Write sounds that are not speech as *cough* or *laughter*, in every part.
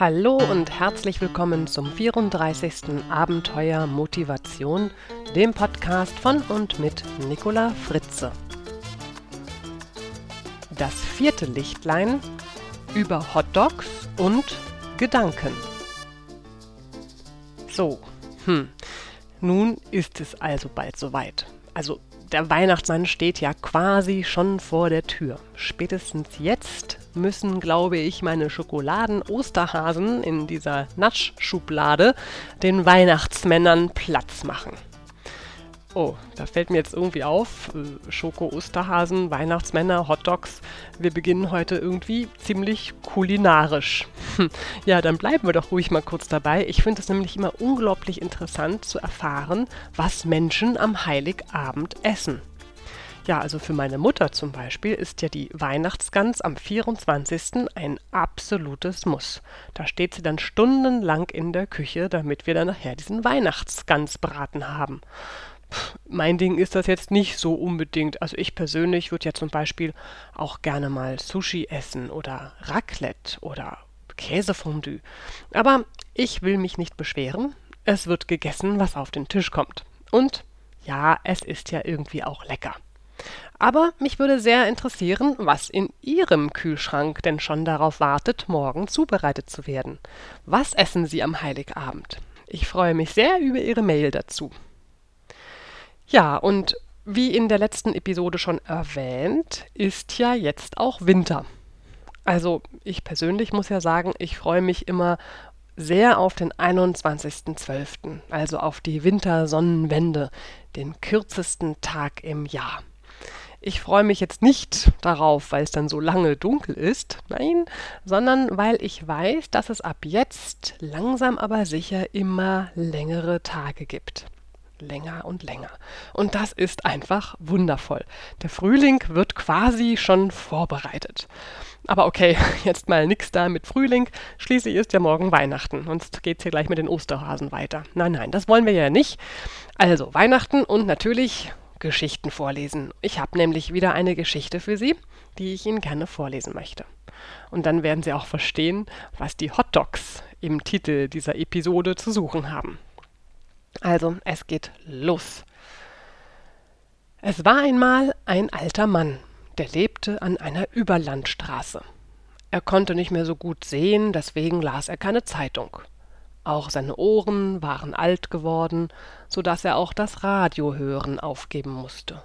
Hallo und herzlich willkommen zum 34. Abenteuer Motivation, dem Podcast von und mit Nicola Fritze. Das vierte Lichtlein über Hotdogs und Gedanken. So, hm, nun ist es also bald soweit. Also der Weihnachtsmann steht ja quasi schon vor der Tür. Spätestens jetzt müssen, glaube ich, meine Schokoladen-Osterhasen in dieser Naschschublade den Weihnachtsmännern Platz machen. Oh, da fällt mir jetzt irgendwie auf, äh, Schoko, Osterhasen, Weihnachtsmänner, Hotdogs. Wir beginnen heute irgendwie ziemlich kulinarisch. ja, dann bleiben wir doch ruhig mal kurz dabei. Ich finde es nämlich immer unglaublich interessant zu erfahren, was Menschen am Heiligabend essen. Ja, also für meine Mutter zum Beispiel ist ja die Weihnachtsgans am 24. ein absolutes Muss. Da steht sie dann stundenlang in der Küche, damit wir dann nachher diesen Weihnachtsgansbraten haben mein Ding ist das jetzt nicht so unbedingt. Also ich persönlich würde ja zum Beispiel auch gerne mal Sushi essen oder Raclette oder Käsefondue. Aber ich will mich nicht beschweren. Es wird gegessen, was auf den Tisch kommt. Und ja, es ist ja irgendwie auch lecker. Aber mich würde sehr interessieren, was in Ihrem Kühlschrank denn schon darauf wartet, morgen zubereitet zu werden. Was essen Sie am Heiligabend? Ich freue mich sehr über Ihre Mail dazu. Ja, und wie in der letzten Episode schon erwähnt, ist ja jetzt auch Winter. Also ich persönlich muss ja sagen, ich freue mich immer sehr auf den 21.12., also auf die Wintersonnenwende, den kürzesten Tag im Jahr. Ich freue mich jetzt nicht darauf, weil es dann so lange dunkel ist, nein, sondern weil ich weiß, dass es ab jetzt langsam aber sicher immer längere Tage gibt länger und länger. Und das ist einfach wundervoll. Der Frühling wird quasi schon vorbereitet. Aber okay, *laughs* jetzt mal nix da mit Frühling. Schließlich ist ja morgen Weihnachten. Sonst geht's hier gleich mit den Osterhasen weiter. Nein, nein, das wollen wir ja nicht. Also Weihnachten und natürlich Geschichten vorlesen. Ich habe nämlich wieder eine Geschichte für Sie, die ich Ihnen gerne vorlesen möchte. Und dann werden Sie auch verstehen, was die Hot Dogs im Titel dieser Episode zu suchen haben. Also, es geht los. Es war einmal ein alter Mann, der lebte an einer Überlandstraße. Er konnte nicht mehr so gut sehen, deswegen las er keine Zeitung. Auch seine Ohren waren alt geworden, so dass er auch das Radiohören aufgeben musste.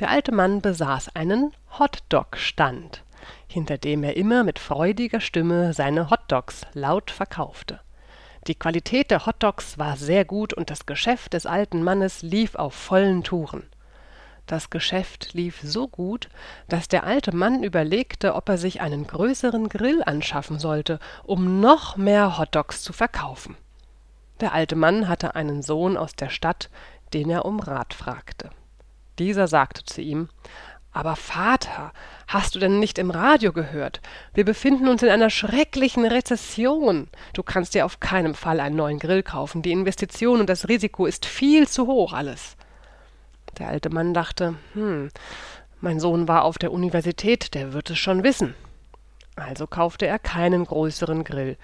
Der alte Mann besaß einen Hotdog-Stand, hinter dem er immer mit freudiger Stimme seine Hotdogs laut verkaufte. Die Qualität der Hotdogs war sehr gut und das Geschäft des alten Mannes lief auf vollen Touren. Das Geschäft lief so gut, dass der alte Mann überlegte, ob er sich einen größeren Grill anschaffen sollte, um noch mehr Hotdogs zu verkaufen. Der alte Mann hatte einen Sohn aus der Stadt, den er um Rat fragte. Dieser sagte zu ihm aber Vater, hast du denn nicht im Radio gehört? Wir befinden uns in einer schrecklichen Rezession. Du kannst dir auf keinen Fall einen neuen Grill kaufen. Die Investition und das Risiko ist viel zu hoch alles. Der alte Mann dachte, hm, mein Sohn war auf der Universität, der wird es schon wissen. Also kaufte er keinen größeren Grill.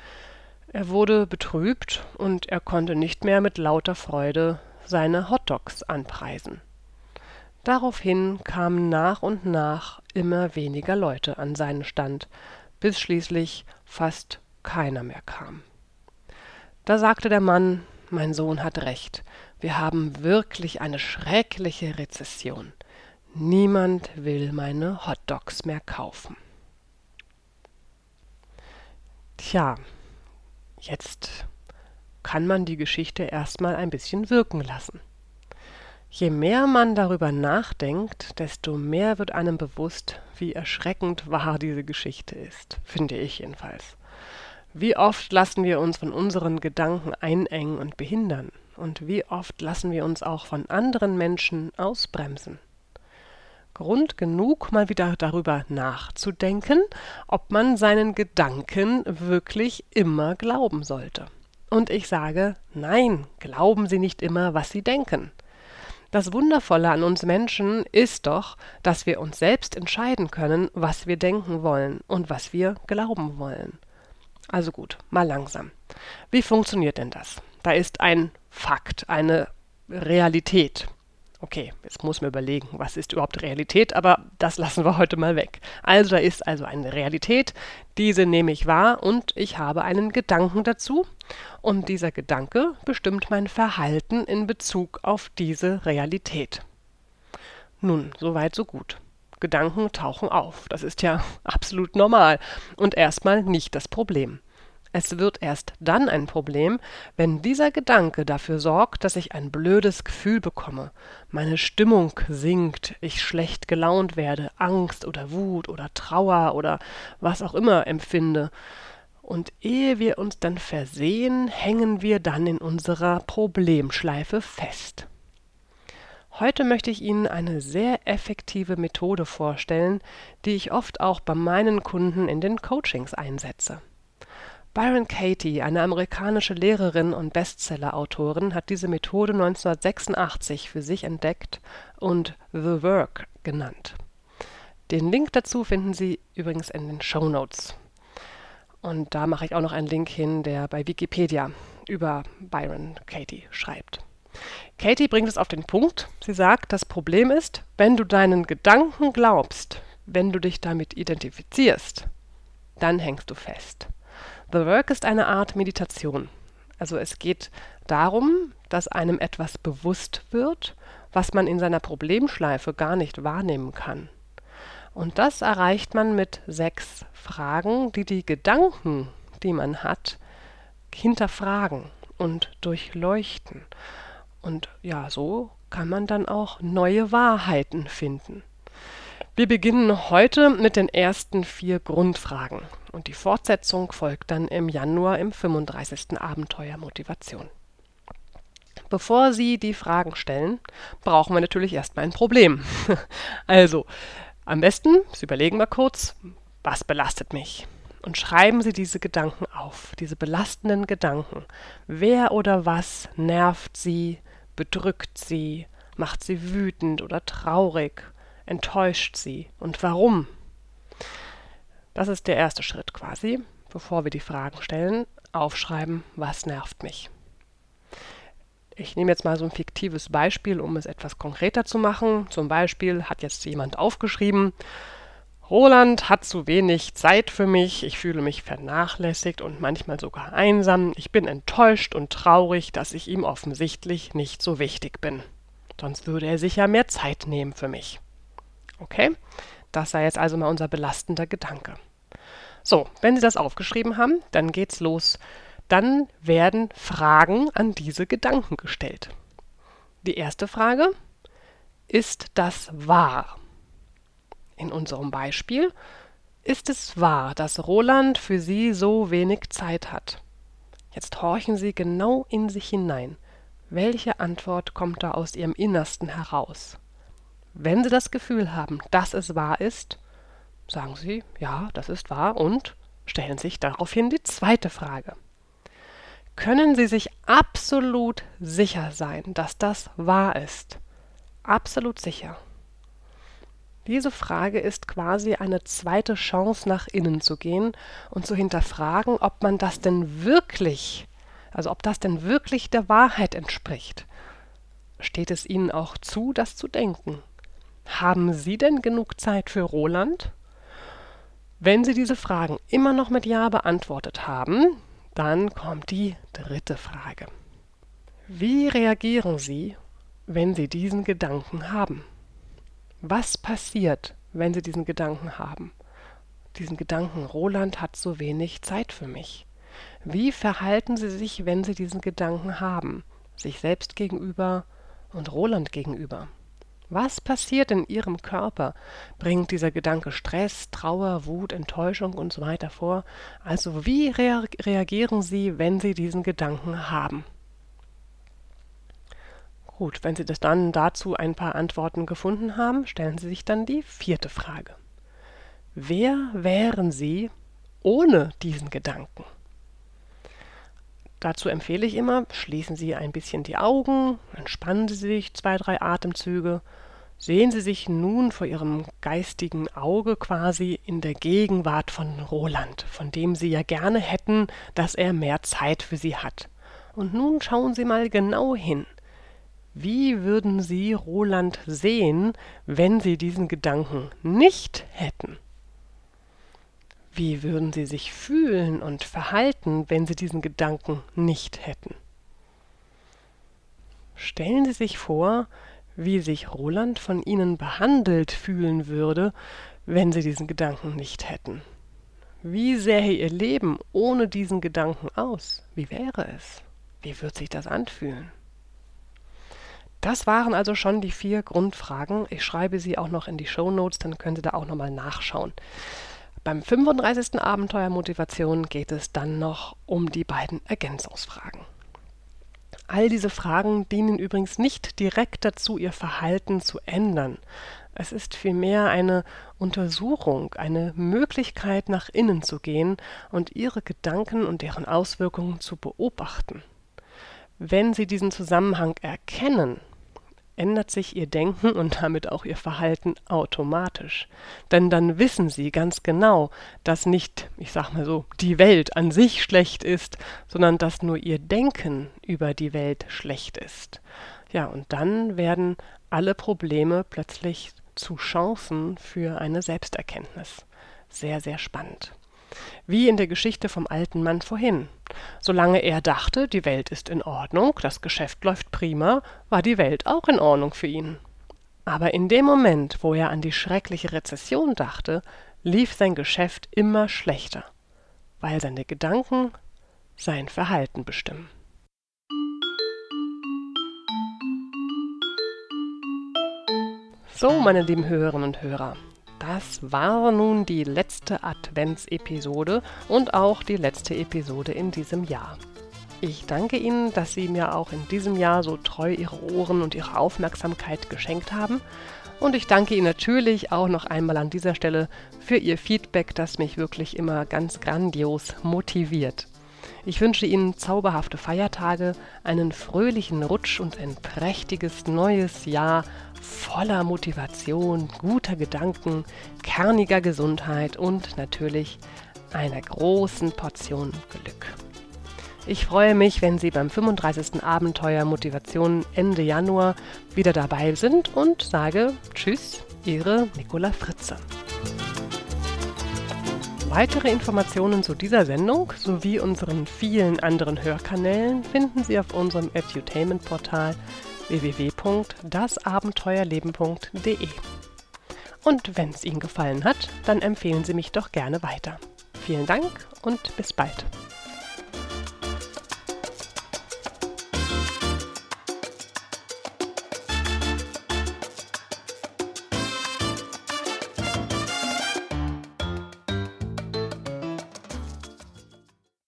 Er wurde betrübt und er konnte nicht mehr mit lauter Freude seine Hotdogs anpreisen. Daraufhin kamen nach und nach immer weniger Leute an seinen Stand, bis schließlich fast keiner mehr kam. Da sagte der Mann, mein Sohn hat recht, wir haben wirklich eine schreckliche Rezession. Niemand will meine Hotdogs mehr kaufen. Tja, jetzt kann man die Geschichte erstmal ein bisschen wirken lassen. Je mehr man darüber nachdenkt, desto mehr wird einem bewusst, wie erschreckend wahr diese Geschichte ist, finde ich jedenfalls. Wie oft lassen wir uns von unseren Gedanken einengen und behindern, und wie oft lassen wir uns auch von anderen Menschen ausbremsen. Grund genug, mal wieder darüber nachzudenken, ob man seinen Gedanken wirklich immer glauben sollte. Und ich sage, nein, glauben Sie nicht immer, was Sie denken. Das Wundervolle an uns Menschen ist doch, dass wir uns selbst entscheiden können, was wir denken wollen und was wir glauben wollen. Also gut, mal langsam. Wie funktioniert denn das? Da ist ein Fakt, eine Realität. Okay, jetzt muss man überlegen, was ist überhaupt Realität, aber das lassen wir heute mal weg. Also da ist also eine Realität, diese nehme ich wahr und ich habe einen Gedanken dazu und dieser Gedanke bestimmt mein Verhalten in Bezug auf diese Realität. Nun, so weit, so gut. Gedanken tauchen auf. Das ist ja *laughs* absolut normal und erstmal nicht das Problem. Es wird erst dann ein Problem, wenn dieser Gedanke dafür sorgt, dass ich ein blödes Gefühl bekomme, meine Stimmung sinkt, ich schlecht gelaunt werde, Angst oder Wut oder Trauer oder was auch immer empfinde. Und ehe wir uns dann versehen, hängen wir dann in unserer Problemschleife fest. Heute möchte ich Ihnen eine sehr effektive Methode vorstellen, die ich oft auch bei meinen Kunden in den Coachings einsetze. Byron Katie, eine amerikanische Lehrerin und Bestseller-Autorin, hat diese Methode 1986 für sich entdeckt und The Work genannt. Den Link dazu finden Sie übrigens in den Show Notes. Und da mache ich auch noch einen Link hin, der bei Wikipedia über Byron Katie schreibt. Katie bringt es auf den Punkt. Sie sagt, das Problem ist, wenn du deinen Gedanken glaubst, wenn du dich damit identifizierst, dann hängst du fest. The Work ist eine Art Meditation. Also es geht darum, dass einem etwas bewusst wird, was man in seiner Problemschleife gar nicht wahrnehmen kann. Und das erreicht man mit sechs Fragen, die die Gedanken, die man hat, hinterfragen und durchleuchten. Und ja, so kann man dann auch neue Wahrheiten finden. Wir beginnen heute mit den ersten vier Grundfragen und die Fortsetzung folgt dann im Januar im 35. Abenteuer Motivation. Bevor Sie die Fragen stellen, brauchen wir natürlich erstmal ein Problem. *laughs* also, am besten, Sie überlegen mal kurz, was belastet mich? Und schreiben Sie diese Gedanken auf, diese belastenden Gedanken. Wer oder was nervt Sie, bedrückt Sie, macht Sie wütend oder traurig enttäuscht sie und warum? Das ist der erste Schritt quasi, bevor wir die Fragen stellen, aufschreiben, was nervt mich. Ich nehme jetzt mal so ein fiktives Beispiel, um es etwas konkreter zu machen. Zum Beispiel hat jetzt jemand aufgeschrieben, Roland hat zu wenig Zeit für mich, ich fühle mich vernachlässigt und manchmal sogar einsam, ich bin enttäuscht und traurig, dass ich ihm offensichtlich nicht so wichtig bin. Sonst würde er sich ja mehr Zeit nehmen für mich. Okay? Das sei jetzt also mal unser belastender Gedanke. So, wenn Sie das aufgeschrieben haben, dann geht's los. Dann werden Fragen an diese Gedanken gestellt. Die erste Frage, ist das wahr? In unserem Beispiel, ist es wahr, dass Roland für Sie so wenig Zeit hat? Jetzt horchen Sie genau in sich hinein. Welche Antwort kommt da aus Ihrem Innersten heraus? Wenn Sie das Gefühl haben, dass es wahr ist, sagen Sie, ja, das ist wahr und stellen sich daraufhin die zweite Frage. Können Sie sich absolut sicher sein, dass das wahr ist? Absolut sicher. Diese Frage ist quasi eine zweite Chance, nach innen zu gehen und zu hinterfragen, ob man das denn wirklich, also ob das denn wirklich der Wahrheit entspricht. Steht es Ihnen auch zu, das zu denken? Haben Sie denn genug Zeit für Roland? Wenn Sie diese Fragen immer noch mit Ja beantwortet haben, dann kommt die dritte Frage. Wie reagieren Sie, wenn Sie diesen Gedanken haben? Was passiert, wenn Sie diesen Gedanken haben? Diesen Gedanken, Roland hat so wenig Zeit für mich. Wie verhalten Sie sich, wenn Sie diesen Gedanken haben? Sich selbst gegenüber und Roland gegenüber. Was passiert in Ihrem Körper? Bringt dieser Gedanke Stress, Trauer, Wut, Enttäuschung und so weiter vor? Also wie rea reagieren Sie, wenn Sie diesen Gedanken haben? Gut, wenn Sie das dann dazu ein paar Antworten gefunden haben, stellen Sie sich dann die vierte Frage. Wer wären Sie ohne diesen Gedanken? Dazu empfehle ich immer, schließen Sie ein bisschen die Augen, entspannen Sie sich zwei, drei Atemzüge Sehen Sie sich nun vor Ihrem geistigen Auge quasi in der Gegenwart von Roland, von dem Sie ja gerne hätten, dass er mehr Zeit für Sie hat. Und nun schauen Sie mal genau hin. Wie würden Sie Roland sehen, wenn Sie diesen Gedanken nicht hätten? Wie würden Sie sich fühlen und verhalten, wenn Sie diesen Gedanken nicht hätten? Stellen Sie sich vor, wie sich Roland von ihnen behandelt fühlen würde, wenn sie diesen Gedanken nicht hätten. Wie sähe ihr Leben ohne diesen Gedanken aus? Wie wäre es? Wie wird sich das anfühlen? Das waren also schon die vier Grundfragen. Ich schreibe sie auch noch in die Show Notes, dann können Sie da auch nochmal nachschauen. Beim 35. Abenteuer Motivation geht es dann noch um die beiden Ergänzungsfragen. All diese Fragen dienen übrigens nicht direkt dazu, ihr Verhalten zu ändern. Es ist vielmehr eine Untersuchung, eine Möglichkeit, nach innen zu gehen und ihre Gedanken und deren Auswirkungen zu beobachten. Wenn Sie diesen Zusammenhang erkennen, ändert sich ihr Denken und damit auch ihr Verhalten automatisch. Denn dann wissen sie ganz genau, dass nicht, ich sag mal so, die Welt an sich schlecht ist, sondern dass nur ihr Denken über die Welt schlecht ist. Ja, und dann werden alle Probleme plötzlich zu Chancen für eine Selbsterkenntnis. Sehr, sehr spannend. Wie in der Geschichte vom alten Mann vorhin. Solange er dachte, die Welt ist in Ordnung, das Geschäft läuft prima, war die Welt auch in Ordnung für ihn. Aber in dem Moment, wo er an die schreckliche Rezession dachte, lief sein Geschäft immer schlechter, weil seine Gedanken sein Verhalten bestimmen. So, meine lieben Hörerinnen und Hörer, das war nun die letzte Adventsepisode und auch die letzte Episode in diesem Jahr. Ich danke Ihnen, dass Sie mir auch in diesem Jahr so treu Ihre Ohren und Ihre Aufmerksamkeit geschenkt haben. Und ich danke Ihnen natürlich auch noch einmal an dieser Stelle für Ihr Feedback, das mich wirklich immer ganz grandios motiviert. Ich wünsche Ihnen zauberhafte Feiertage, einen fröhlichen Rutsch und ein prächtiges neues Jahr voller Motivation, guter Gedanken, kerniger Gesundheit und natürlich einer großen Portion Glück. Ich freue mich, wenn Sie beim 35. Abenteuer Motivation Ende Januar wieder dabei sind und sage Tschüss, Ihre Nicola Fritze. Weitere Informationen zu dieser Sendung sowie unseren vielen anderen Hörkanälen finden Sie auf unserem Edutainment-Portal www.dasabenteuerleben.de. Und wenn es Ihnen gefallen hat, dann empfehlen Sie mich doch gerne weiter. Vielen Dank und bis bald.